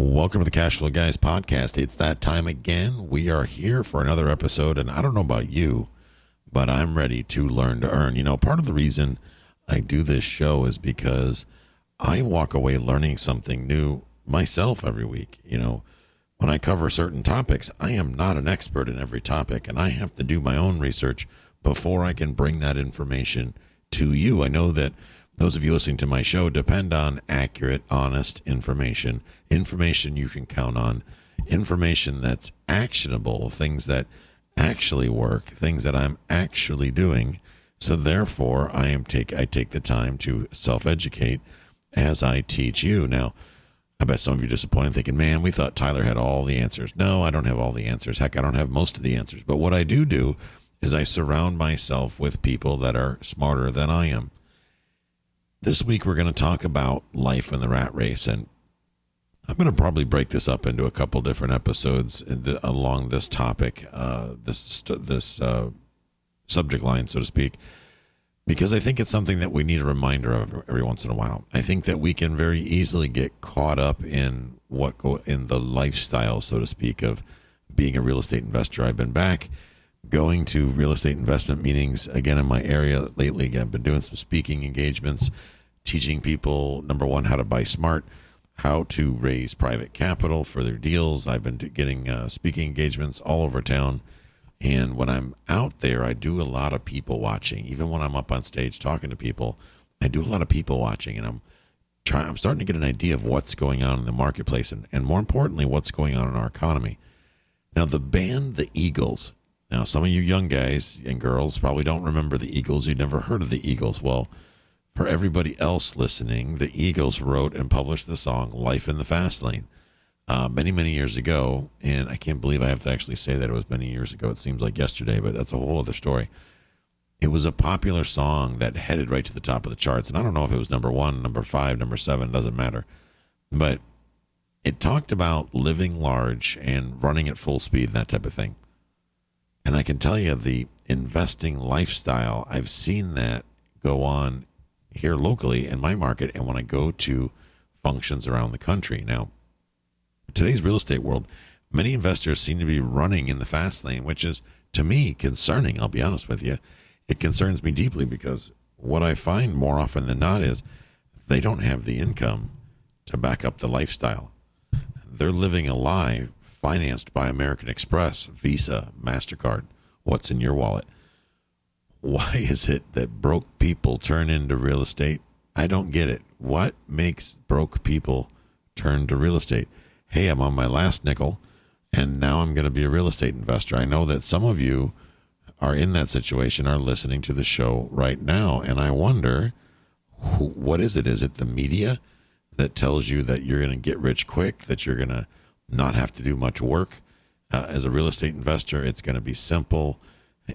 Welcome to the Cash Flow Guys podcast. It's that time again. We are here for another episode, and I don't know about you, but I'm ready to learn to earn. You know, part of the reason I do this show is because I walk away learning something new myself every week. You know, when I cover certain topics, I am not an expert in every topic, and I have to do my own research before I can bring that information to you. I know that those of you listening to my show depend on accurate, honest information, information you can count on, information that's actionable, things that actually work, things that I'm actually doing. So therefore, I am take I take the time to self-educate as I teach you. Now, I bet some of you are disappointed thinking, man, we thought Tyler had all the answers. No, I don't have all the answers. Heck, I don't have most of the answers. But what I do do is I surround myself with people that are smarter than I am. This week, we're going to talk about life in the rat race. And I'm going to probably break this up into a couple different episodes the, along this topic, uh, this, this uh, subject line, so to speak, because I think it's something that we need a reminder of every once in a while. I think that we can very easily get caught up in what go in the lifestyle, so to speak, of being a real estate investor. I've been back going to real estate investment meetings again in my area lately. I've been doing some speaking engagements, teaching people number one how to buy smart, how to raise private capital for their deals. I've been getting uh, speaking engagements all over town. And when I'm out there, I do a lot of people watching. Even when I'm up on stage talking to people, I do a lot of people watching, and I'm. I'm starting to get an idea of what's going on in the marketplace, and, and more importantly, what's going on in our economy. Now, the band, the Eagles. Now, some of you young guys and girls probably don't remember the Eagles. You've never heard of the Eagles. Well, for everybody else listening, the Eagles wrote and published the song "Life in the Fast Lane." uh, many, many years ago. And I can't believe I have to actually say that it was many years ago. It seems like yesterday, but that's a whole other story. It was a popular song that headed right to the top of the charts. And I don't know if it was number one, number five, number seven, doesn't matter. But it talked about living large and running at full speed and that type of thing. And I can tell you the investing lifestyle, I've seen that go on here locally in my market and when I go to functions around the country. Now, today's real estate world, many investors seem to be running in the fast lane, which is to me concerning. I'll be honest with you. It concerns me deeply because what I find more often than not is they don't have the income to back up the lifestyle. They're living a lie financed by American Express, Visa, MasterCard. What's in your wallet? Why is it that broke people turn into real estate? I don't get it. What makes broke people turn to real estate? hey, I'm on my last nickel and now I'm going to be a real estate investor. I know that some of you are in that situation, are listening to the show right now. And I wonder, what is it? Is it the media that tells you that you're going to get rich quick, that you're going to not have to do much work uh, as a real estate investor? It's going to be simple.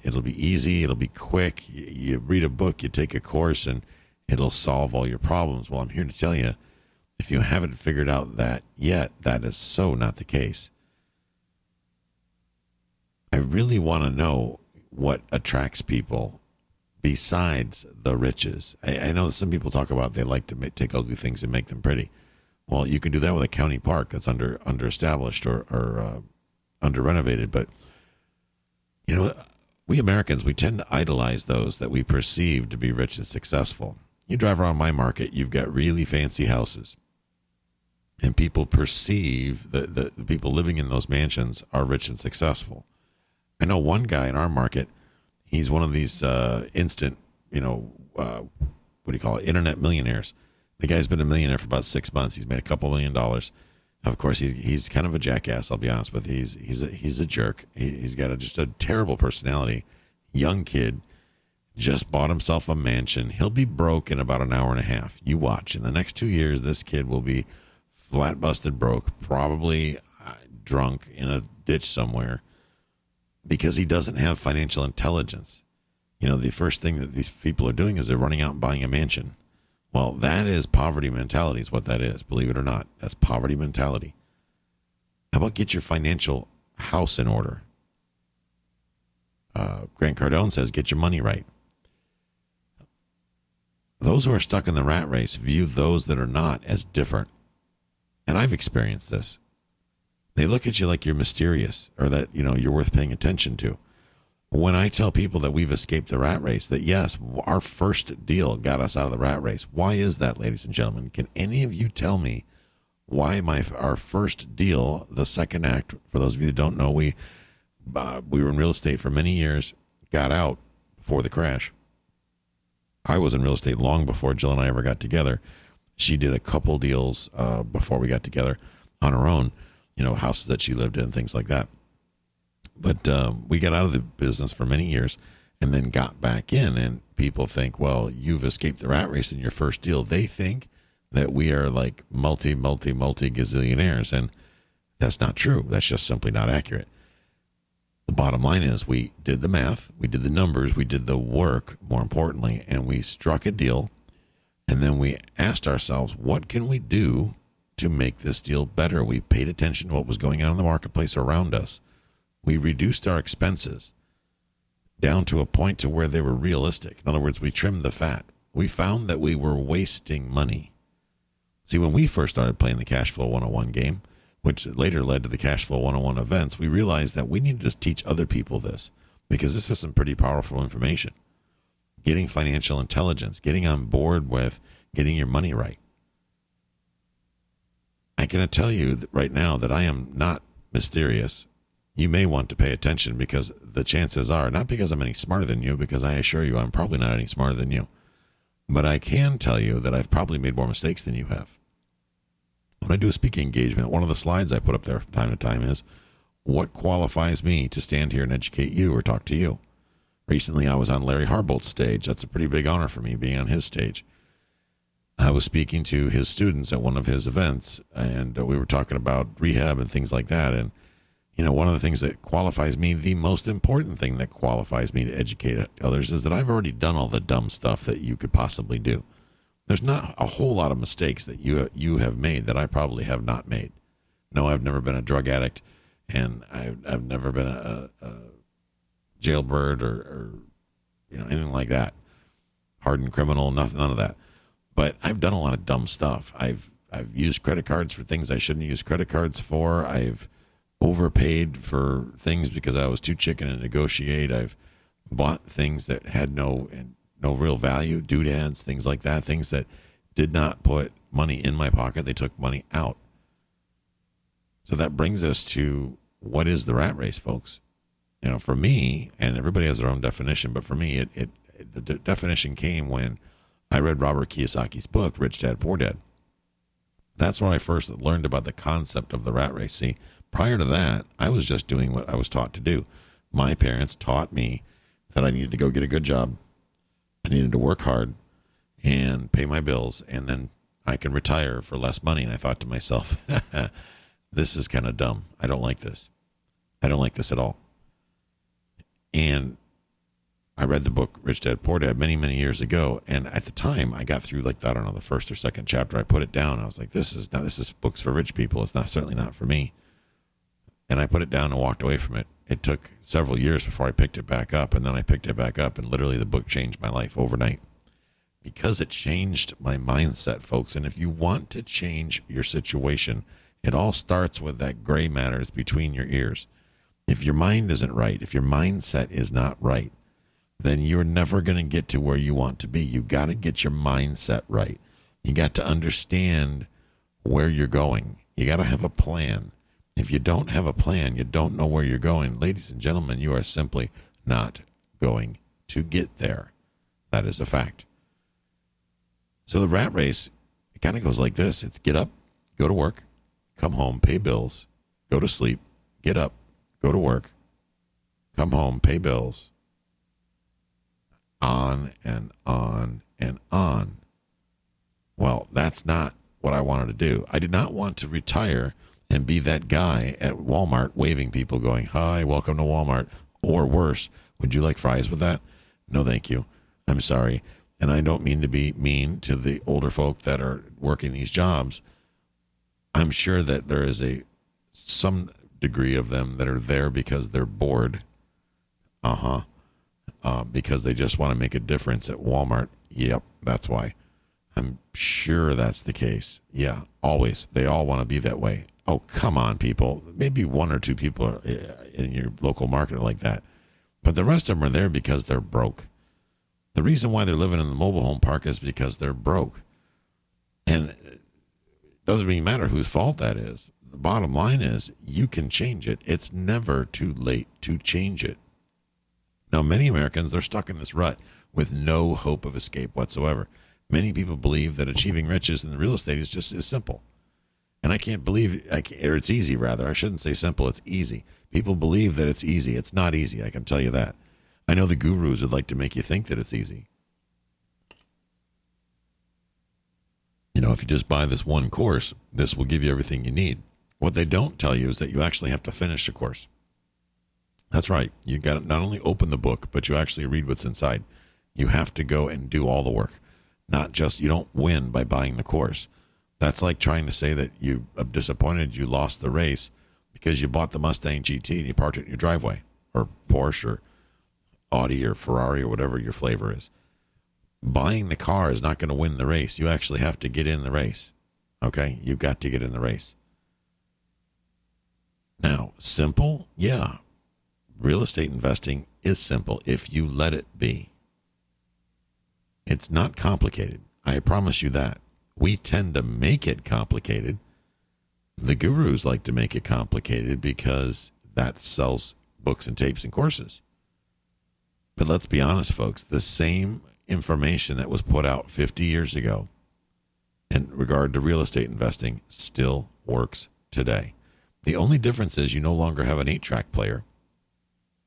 It'll be easy. It'll be quick. You, you read a book, you take a course, and it'll solve all your problems. Well, I'm here to tell you if you haven't figured out that yet, that is so not the case. I really want to know what attracts people besides the riches. I, I know some people talk about they like to make, take ugly things and make them pretty. Well, you can do that with a county park that's under under established or, or uh, under renovated. But you know, we Americans we tend to idolize those that we perceive to be rich and successful. You drive around my market, you've got really fancy houses and people perceive that the, the people living in those mansions are rich and successful. I know one guy in our market. He's one of these uh, instant, you know, uh, what do you call it? Internet millionaires. The guy's been a millionaire for about six months. He's made a couple million dollars. Of course, he's he's kind of a jackass. I'll be honest with you. He's he's a, he's a jerk. He, has got a, just a terrible personality. Young kid, just bought himself a mansion. He'll be broke in about an hour and a half. You watch. In the next two years, this kid will be flat busted broke, probably uh, drunk in a ditch somewhere, because he doesn't have financial intelligence. You know, the first thing that these people are doing is they're running out and buying a mansion. Well, that is poverty mentality, is what that is. Believe it or not, that's poverty mentality. How about get your financial house in order? Uh, Grant Cardone says, get your money right. Those who are stuck in the rat race view those that are not as different. And I've experienced this. They look at you like you're mysterious or that, you know, you're worth paying attention to when I tell people that we've escaped the rat race, that yes, our first deal got us out of the rat race. Why is that, ladies and gentlemen? Can any of you tell me why my our first deal, the second act? For those of you that don't know, we uh, we were in real estate for many years, got out before the crash. I was in real estate long before Jill and I ever got together. She did a couple deals uh, before we got together on her own, you know, houses that she lived in, things like that. But um, we got out of the business for many years and then got back in. And people think, well, you've escaped the rat race in your first deal. They think that we are like multi, multi, multi gazillionaires. And that's not true. That's just simply not accurate. The bottom line is we did the math, we did the numbers, we did the work, more importantly, and we struck a deal. And then we asked ourselves, what can we do to make this deal better? We paid attention to what was going on in the marketplace around us we reduced our expenses down to a point to where they were realistic. In other words, we trimmed the fat. We found that we were wasting money. See, when we first started playing the Cash Flow 101 game, which later led to the Cash Flow 101 events, we realized that we needed to teach other people this because this is some pretty powerful information. Getting financial intelligence, getting on board with getting your money right. I can tell you right now that I am not mysterious you may want to pay attention because the chances are, not because I'm any smarter than you, because I assure you I'm probably not any smarter than you, but I can tell you that I've probably made more mistakes than you have. When I do a speaking engagement, one of the slides I put up there from time to time is what qualifies me to stand here and educate you or talk to you. Recently, I was on Larry Harbolt's stage. That's a pretty big honor for me being on his stage. I was speaking to his students at one of his events, and we were talking about rehab and things like that. And you know, one of the things that qualifies me, the most important thing that qualifies me to educate others is that I've already done all the dumb stuff that you could possibly do. There's not a whole lot of mistakes that you you have made that I probably have not made. No, I've never been a drug addict, and I've, I've never been a, a jailbird or, or, you know anything like that. Hardened criminal, nothing, none of that. But I've done a lot of dumb stuff. I've I've used credit cards for things I shouldn't use credit cards for. I've overpaid for things because I was too chicken to negotiate. I've bought things that had no no real value, doodads, things like that, things that did not put money in my pocket. They took money out. So that brings us to what is the rat race, folks? You know, for me, and everybody has their own definition, but for me, it, it, the de- definition came when I read Robert Kiyosaki's book, Rich Dad Poor Dad. That's when I first learned about the concept of the rat race. See, Prior to that, I was just doing what I was taught to do. My parents taught me that I needed to go get a good job. I needed to work hard and pay my bills, and then I can retire for less money. And I thought to myself, this is kind of dumb. I don't like this. I don't like this at all. And I read the book Rich Dad Poor Dad many, many years ago, and at the time I got through like I don't know the first or second chapter. I put it down. I was like, "This is now this is books for rich people. It's not certainly not for me." And I put it down and walked away from it. It took several years before I picked it back up, and then I picked it back up, and literally the book changed my life overnight because it changed my mindset, folks. And if you want to change your situation, it all starts with that gray matters between your ears. If your mind isn't right, if your mindset is not right, then you're never going to get to where you want to be. You've got to get your mindset right. You got to understand where you're going. You got to have a plan. If you don't have a plan, you don't know where you're going. Ladies and gentlemen, you are simply not going to get there. That is a fact. So the rat race, it kind of goes like this it's get up, go to work, come home, pay bills, go to sleep, get up, go to work, come home, pay bills. On and on and on. Well, that's not what I wanted to do. I did not want to retire and be that guy at Walmart waving people, going, Hi, welcome to Walmart. Or worse, would you like fries with that? No, thank you. I'm sorry. And I don't mean to be mean to the older folk that are working these jobs. I'm sure that there is a some degree of them that are there because they're bored. Uh-huh. Uh, because they just want to make a difference at Walmart. Yep, that's why. I'm sure that's the case. Yeah, always. They all want to be that way. Oh, come on, people. Maybe one or two people uh, in your local market are like that. But the rest of them are there because they're broke. The reason why they're living in the mobile home park is because they're broke. And it doesn't even matter whose fault that is. The bottom line is you can change it. It's never too late to change it. Now, many Americans, they're stuck in this rut with no hope of escape whatsoever. Many people believe that achieving riches in the real estate is just as simple. And I can't believe, I can't, or it's easy rather. I shouldn't say simple, it's easy. People believe that it's easy. It's not easy, I can tell you that. I know the gurus would like to make you think that it's easy. You know, if you just buy this one course, this will give you everything you need. What they don't tell you is that you actually have to finish the course. That's right. You got to not only open the book, but you actually read what's inside. You have to go and do all the work. Not just you don't win by buying the course. That's like trying to say that you are disappointed you lost the race because you bought the Mustang GT and you parked it in your driveway or Porsche or Audi or Ferrari or whatever your flavor is. Buying the car is not going to win the race. You actually have to get in the race. Okay? You've got to get in the race. Now, simple? Yeah. Real estate investing is simple if you let it be. It's not complicated. I promise you that. We tend to make it complicated. The gurus like to make it complicated because that sells books and tapes and courses. But let's be honest, folks, the same information that was put out 50 years ago in regard to real estate investing still works today. The only difference is you no longer have an eight track player,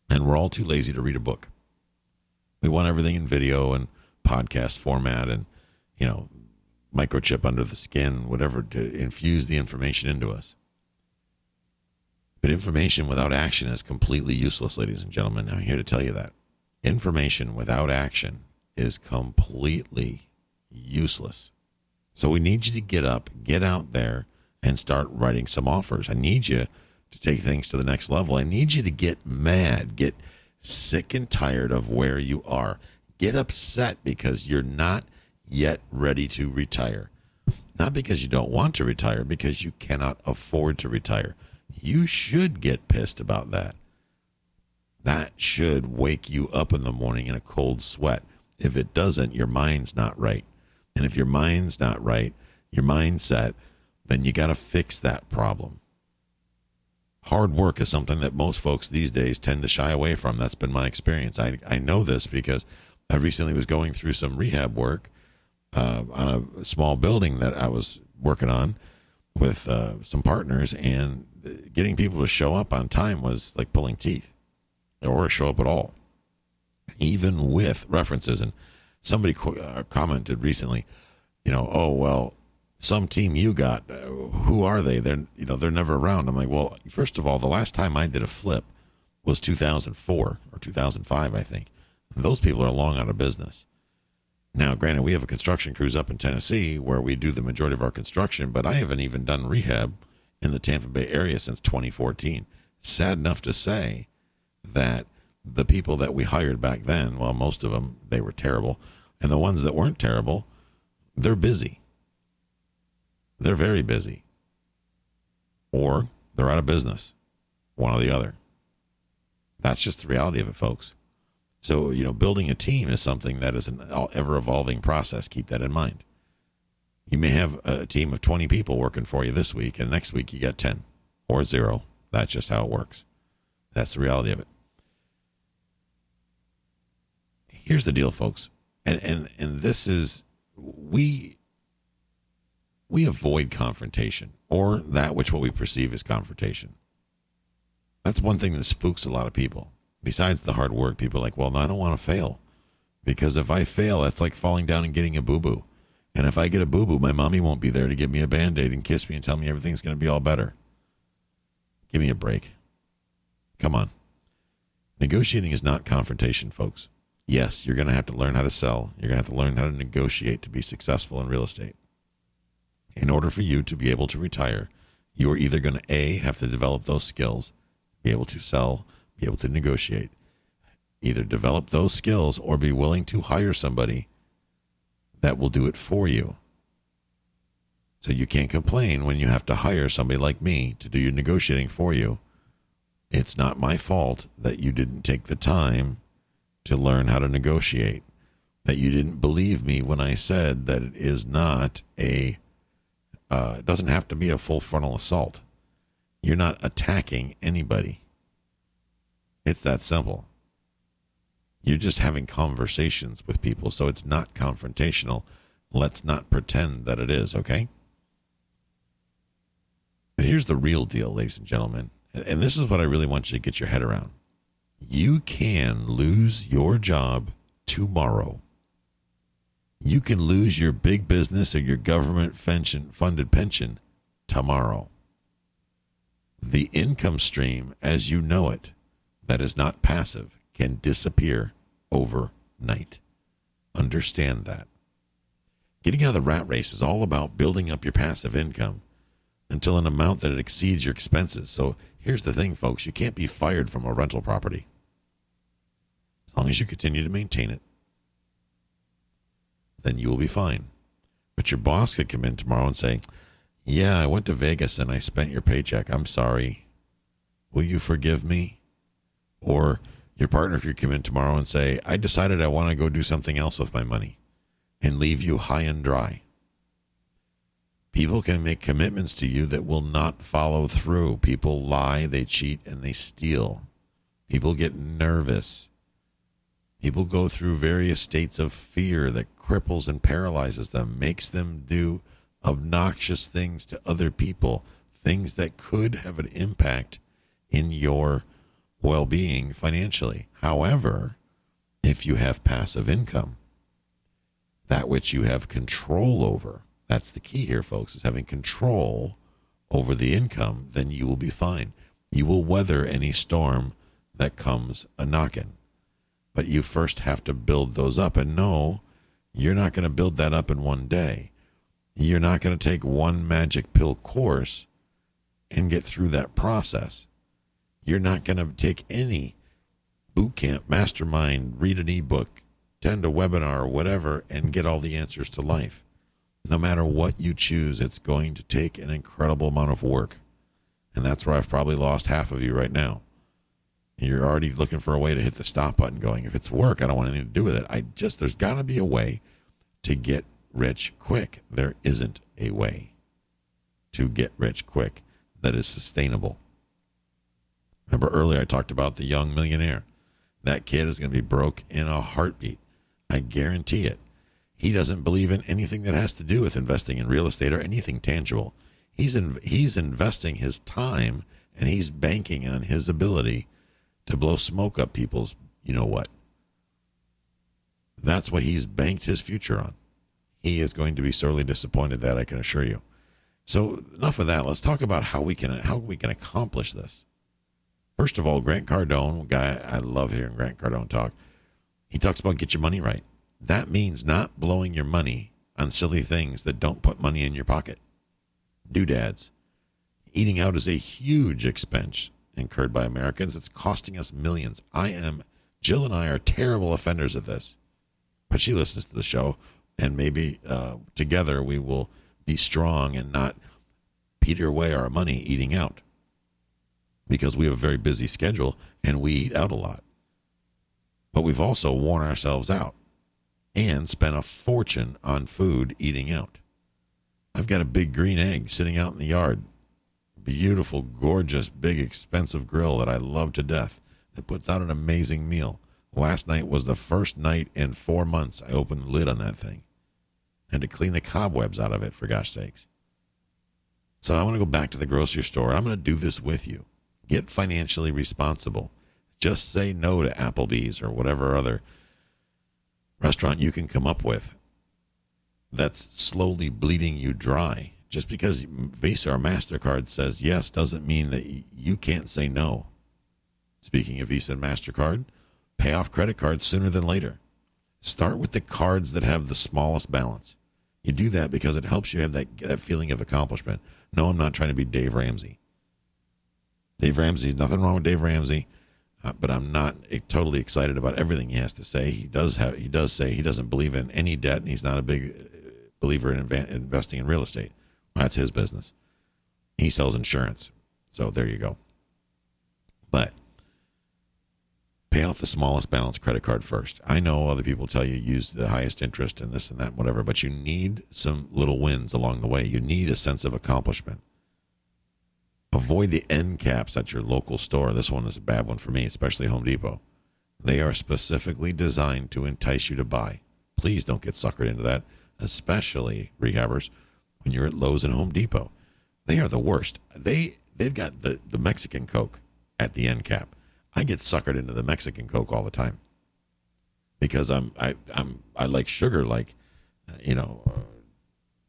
and we're all too lazy to read a book. We want everything in video and podcast format and, you know, microchip under the skin, whatever, to infuse the information into us. But information without action is completely useless, ladies and gentlemen. I'm here to tell you that. Information without action is completely useless. So we need you to get up, get out there, and start writing some offers. I need you to take things to the next level. I need you to get mad, get sick and tired of where you are. Get upset because you're not yet ready to retire. Not because you don't want to retire, because you cannot afford to retire. You should get pissed about that. That should wake you up in the morning in a cold sweat. If it doesn't, your mind's not right. And if your mind's not right, your mindset, then you got to fix that problem. Hard work is something that most folks these days tend to shy away from. That's been my experience. I, I know this because I recently was going through some rehab work uh, on a small building that I was working on with uh, some partners, and getting people to show up on time was like pulling teeth, or show up at all, even with references. And somebody qu- uh, commented recently, you know, oh well, some team you got, uh, who are they? They're you know they're never around. I'm like, well, first of all, the last time I did a flip was 2004 or 2005, I think. Those people are long out of business. Now, granted, we have a construction crews up in Tennessee where we do the majority of our construction, but I haven't even done rehab in the Tampa Bay area since 2014. Sad enough to say that the people that we hired back then, well, most of them, they were terrible. And the ones that weren't terrible, they're busy. They're very busy. Or they're out of business, one or the other. That's just the reality of it, folks. So, you know, building a team is something that is an ever evolving process. Keep that in mind. You may have a team of 20 people working for you this week, and next week you got 10. or zero. That's just how it works. That's the reality of it. Here's the deal, folks. And and and this is we we avoid confrontation or that which what we perceive as confrontation. That's one thing that spooks a lot of people. Besides the hard work, people are like, well, no, I don't want to fail. Because if I fail, that's like falling down and getting a boo boo. And if I get a boo boo, my mommy won't be there to give me a band aid and kiss me and tell me everything's going to be all better. Give me a break. Come on. Negotiating is not confrontation, folks. Yes, you're going to have to learn how to sell. You're going to have to learn how to negotiate to be successful in real estate. In order for you to be able to retire, you are either going to A, have to develop those skills, be able to sell, be able to negotiate, either develop those skills or be willing to hire somebody that will do it for you. So you can't complain when you have to hire somebody like me to do your negotiating for you. It's not my fault that you didn't take the time to learn how to negotiate, that you didn't believe me when I said that it is not a, uh, it doesn't have to be a full frontal assault. You're not attacking anybody. It's that simple. You're just having conversations with people, so it's not confrontational. Let's not pretend that it is, okay? But here's the real deal, ladies and gentlemen. And this is what I really want you to get your head around. You can lose your job tomorrow. You can lose your big business or your government funded pension tomorrow. The income stream, as you know it, that is not passive, can disappear overnight. Understand that. Getting out of the rat race is all about building up your passive income until an amount that exceeds your expenses. So here's the thing, folks you can't be fired from a rental property as long as you continue to maintain it. Then you will be fine. But your boss could come in tomorrow and say, Yeah, I went to Vegas and I spent your paycheck. I'm sorry. Will you forgive me? Or your partner could come in tomorrow and say, I decided I want to go do something else with my money and leave you high and dry. People can make commitments to you that will not follow through. People lie, they cheat, and they steal. People get nervous. People go through various states of fear that cripples and paralyzes them, makes them do obnoxious things to other people, things that could have an impact in your well being financially. However, if you have passive income, that which you have control over, that's the key here, folks, is having control over the income, then you will be fine. You will weather any storm that comes a knocking. But you first have to build those up. And no, you're not going to build that up in one day. You're not going to take one magic pill course and get through that process. You're not going to take any boot camp, mastermind, read an ebook, attend a webinar, whatever, and get all the answers to life no matter what you choose, it's going to take an incredible amount of work. And that's where I've probably lost half of you right now. You're already looking for a way to hit the stop button going, if it's work, I don't want anything to do with it. I just, there's got to be a way to get rich quick. There isn't a way to get rich quick that is sustainable. Remember earlier I talked about the young millionaire. That kid is going to be broke in a heartbeat. I guarantee it. He doesn't believe in anything that has to do with investing in real estate or anything tangible. He's in, he's investing his time and he's banking on his ability to blow smoke up people's, you know what. That's what he's banked his future on. He is going to be sorely disappointed that I can assure you. So enough of that. Let's talk about how we can how we can accomplish this. First of all, Grant Cardone, guy I love hearing Grant Cardone talk. He talks about get your money right. That means not blowing your money on silly things that don't put money in your pocket. Doodads. Eating out is a huge expense incurred by Americans. It's costing us millions. I am, Jill and I are terrible offenders of this, but she listens to the show, and maybe uh, together we will be strong and not peter away our money eating out because we have a very busy schedule and we eat out a lot. But we've also worn ourselves out and spent a fortune on food eating out. I've got a big green egg sitting out in the yard, beautiful, gorgeous, big, expensive grill that I love to death that puts out an amazing meal. Last night was the first night in four months I opened the lid on that thing. Had to clean the cobwebs out of it, for gosh sakes. So I want to go back to the grocery store. I'm going to do this with you. Get financially responsible. Just say no to Applebee's or whatever other restaurant you can come up with that's slowly bleeding you dry. Just because Visa or MasterCard says yes doesn't mean that you can't say no. Speaking of Visa and MasterCard, pay off credit cards sooner than later. Start with the cards that have the smallest balance. You do that because it helps you have that, that feeling of accomplishment. No, I'm not trying to be Dave Ramsey. Dave Ramsey, nothing wrong with Dave Ramsey, uh, but I'm not totally excited about everything he has to say. He does have, he does say he doesn't believe in any debt, and he's not a big uh, believer in inv- investing in real estate. That's his business. He sells insurance, so there you go. But pay off the smallest balance credit card first. I know other people tell you use the highest interest and this and that, and whatever, but you need some little wins along the way. You need a sense of accomplishment. Avoid the end caps at your local store. This one is a bad one for me, especially Home Depot. They are specifically designed to entice you to buy. Please don't get suckered into that, especially rehabbers when you're at Lowe's and Home Depot. They are the worst. They they've got the, the Mexican Coke at the end cap. I get suckered into the Mexican Coke all the time because I'm I I'm I like sugar like you know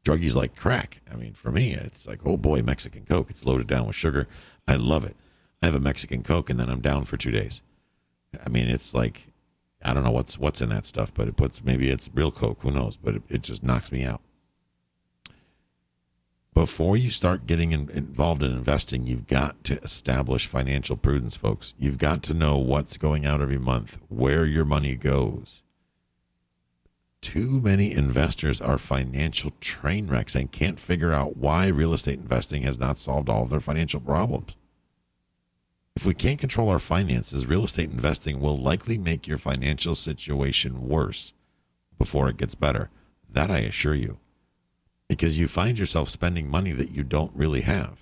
druggies like crack. I mean, for me, it's like, oh boy, Mexican Coke. It's loaded down with sugar. I love it. I have a Mexican Coke and then I'm down for two days. I mean, it's like, I don't know what's what's in that stuff, but it puts maybe it's real Coke. Who knows? But it, it just knocks me out. Before you start getting in, involved in investing, you've got to establish financial prudence, folks. You've got to know what's going out every month, where your money goes too many investors are financial train wrecks and can't figure out why real estate investing has not solved all of their financial problems. If we can't control our finances, real estate investing will likely make your financial situation worse before it gets better. That I assure you. Because you find yourself spending money that you don't really have.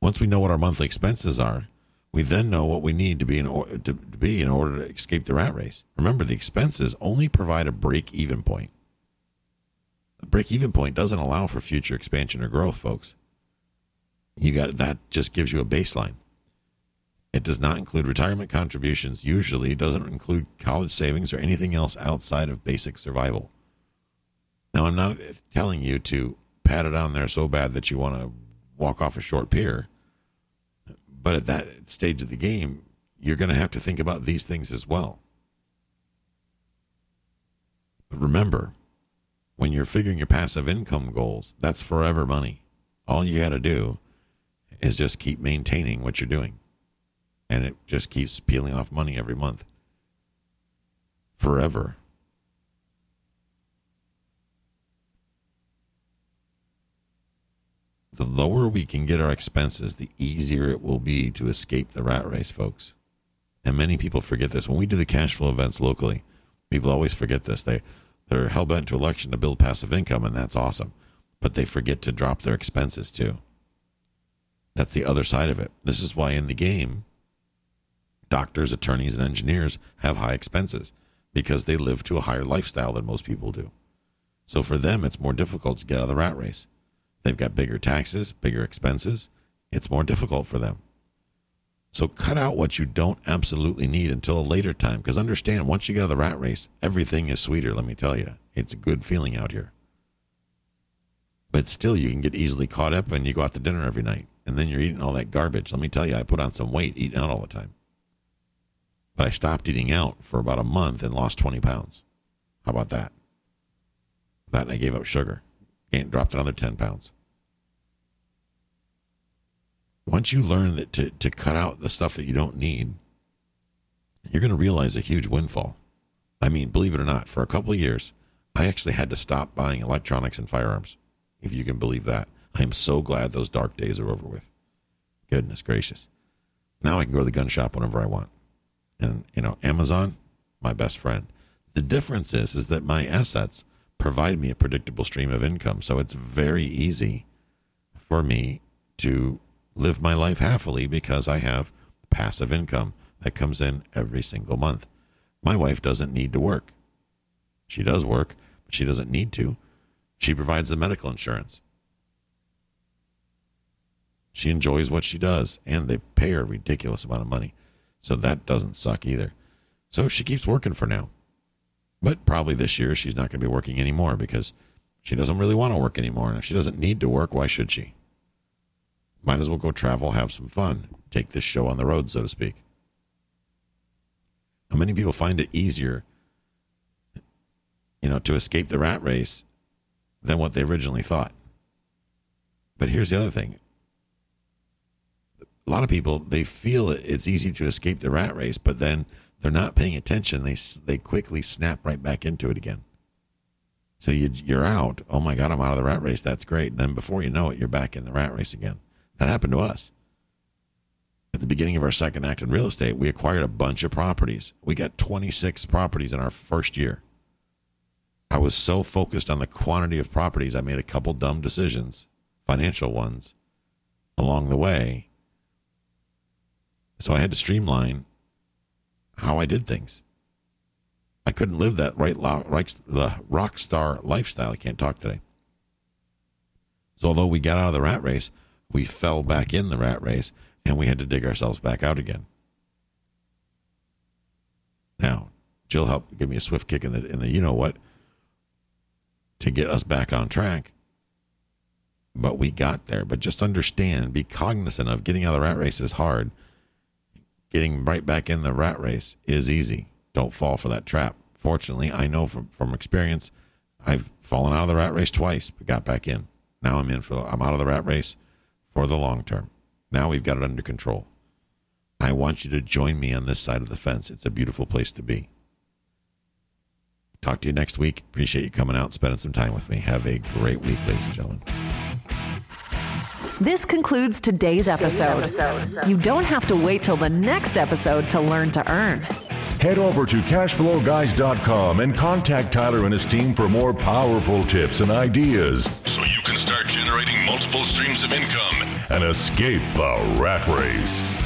Once we know what our monthly expenses are, we then know what we need to be in order to, to be in order to escape the rat race. Remember, the expenses only provide a break-even point. The break-even point doesn't allow for future expansion or growth, folks. You got that just gives you a baseline. It does not include retirement contributions. Usually, it doesn't include college savings or anything else outside of basic survival. Now, I'm not telling you to pat it on there so bad that you want to walk off a short pier. But at that stage of the game, you're going to have to think about these things as well. But remember, when you're figuring your passive income goals, that's forever money. All you got to do is just keep maintaining what you're doing. And it just keeps peeling off money every month. Forever. The lower we can get our expenses, the easier it will be to escape the rat race, folks. And many people forget this. When we do the cash flow events locally, people always forget this. They they're hell bent to election to build passive income, and that's awesome. But they forget to drop their expenses too. That's the other side of it. This is why in the game, doctors, attorneys, and engineers have high expenses because they live to a higher lifestyle than most people do. So for them, it's more difficult to get out of the rat race. They've got bigger taxes, bigger expenses. It's more difficult for them. So cut out what you don't absolutely need until a later time. Because understand, once you get out of the rat race, everything is sweeter, let me tell you. It's a good feeling out here. But still, you can get easily caught up and you go out to dinner every night. And then you're eating all that garbage. Let me tell you, I put on some weight eating out all the time. But I stopped eating out for about a month and lost 20 pounds. How about that? That and I gave up sugar and dropped another 10 pounds once you learn that to, to cut out the stuff that you don't need, you're going to realize a huge windfall. I mean, believe it or not, for a couple of years, I actually had to stop buying electronics and firearms, if you can believe that. I am so glad those dark days are over with. Goodness gracious. Now I can go to the gun shop whenever I want. And, you know, Amazon, my best friend. The difference is, is that my assets provide me a predictable stream of income. So it's very easy for me to live my life happily because I have passive income that comes in every single month. My wife doesn't need to work. She does work, but she doesn't need to. She provides the medical insurance. She enjoys what she does, and they pay her a ridiculous amount of money. So that doesn't suck either. So she keeps working for now. But probably this year she's not going to be working anymore because she doesn't really want to work anymore. And if she doesn't need to work, why should she? Might as well go travel, have some fun, take this show on the road, so to speak. Now, many people find it easier, you know, to escape the rat race than what they originally thought. But here's the other thing a lot of people they feel it's easy to escape the rat race, but then they're not paying attention. They they quickly snap right back into it again. So you you're out. Oh my God, I'm out of the rat race. That's great. And then before you know it, you're back in the rat race again. That happened to us. At the beginning of our second act in real estate, we acquired a bunch of properties. We got 26 properties in our first year. I was so focused on the quantity of properties, I made a couple dumb decisions, financial ones, along the way so I had to streamline how I did things. I couldn't live that right, right the rock star lifestyle. I can't talk today. So although we got out of the rat race, we fell back in the rat race and we had to dig ourselves back out again. Now, Jill helped give me a swift kick in the in the you know what to get us back on track. But we got there. But just understand, be cognizant of getting out of the rat race is hard getting right back in the rat race is easy. Don't fall for that trap. Fortunately, I know from, from experience, I've fallen out of the rat race twice, but got back in. Now I'm in for I'm out of the rat race for the long term. Now we've got it under control. I want you to join me on this side of the fence. It's a beautiful place to be. Talk to you next week. Appreciate you coming out, spending some time with me. Have a great week, ladies and gentlemen. This concludes today's episode. You don't have to wait till the next episode to learn to earn. Head over to cashflowguys.com and contact Tyler and his team for more powerful tips and ideas multiple streams of income and escape the rat race.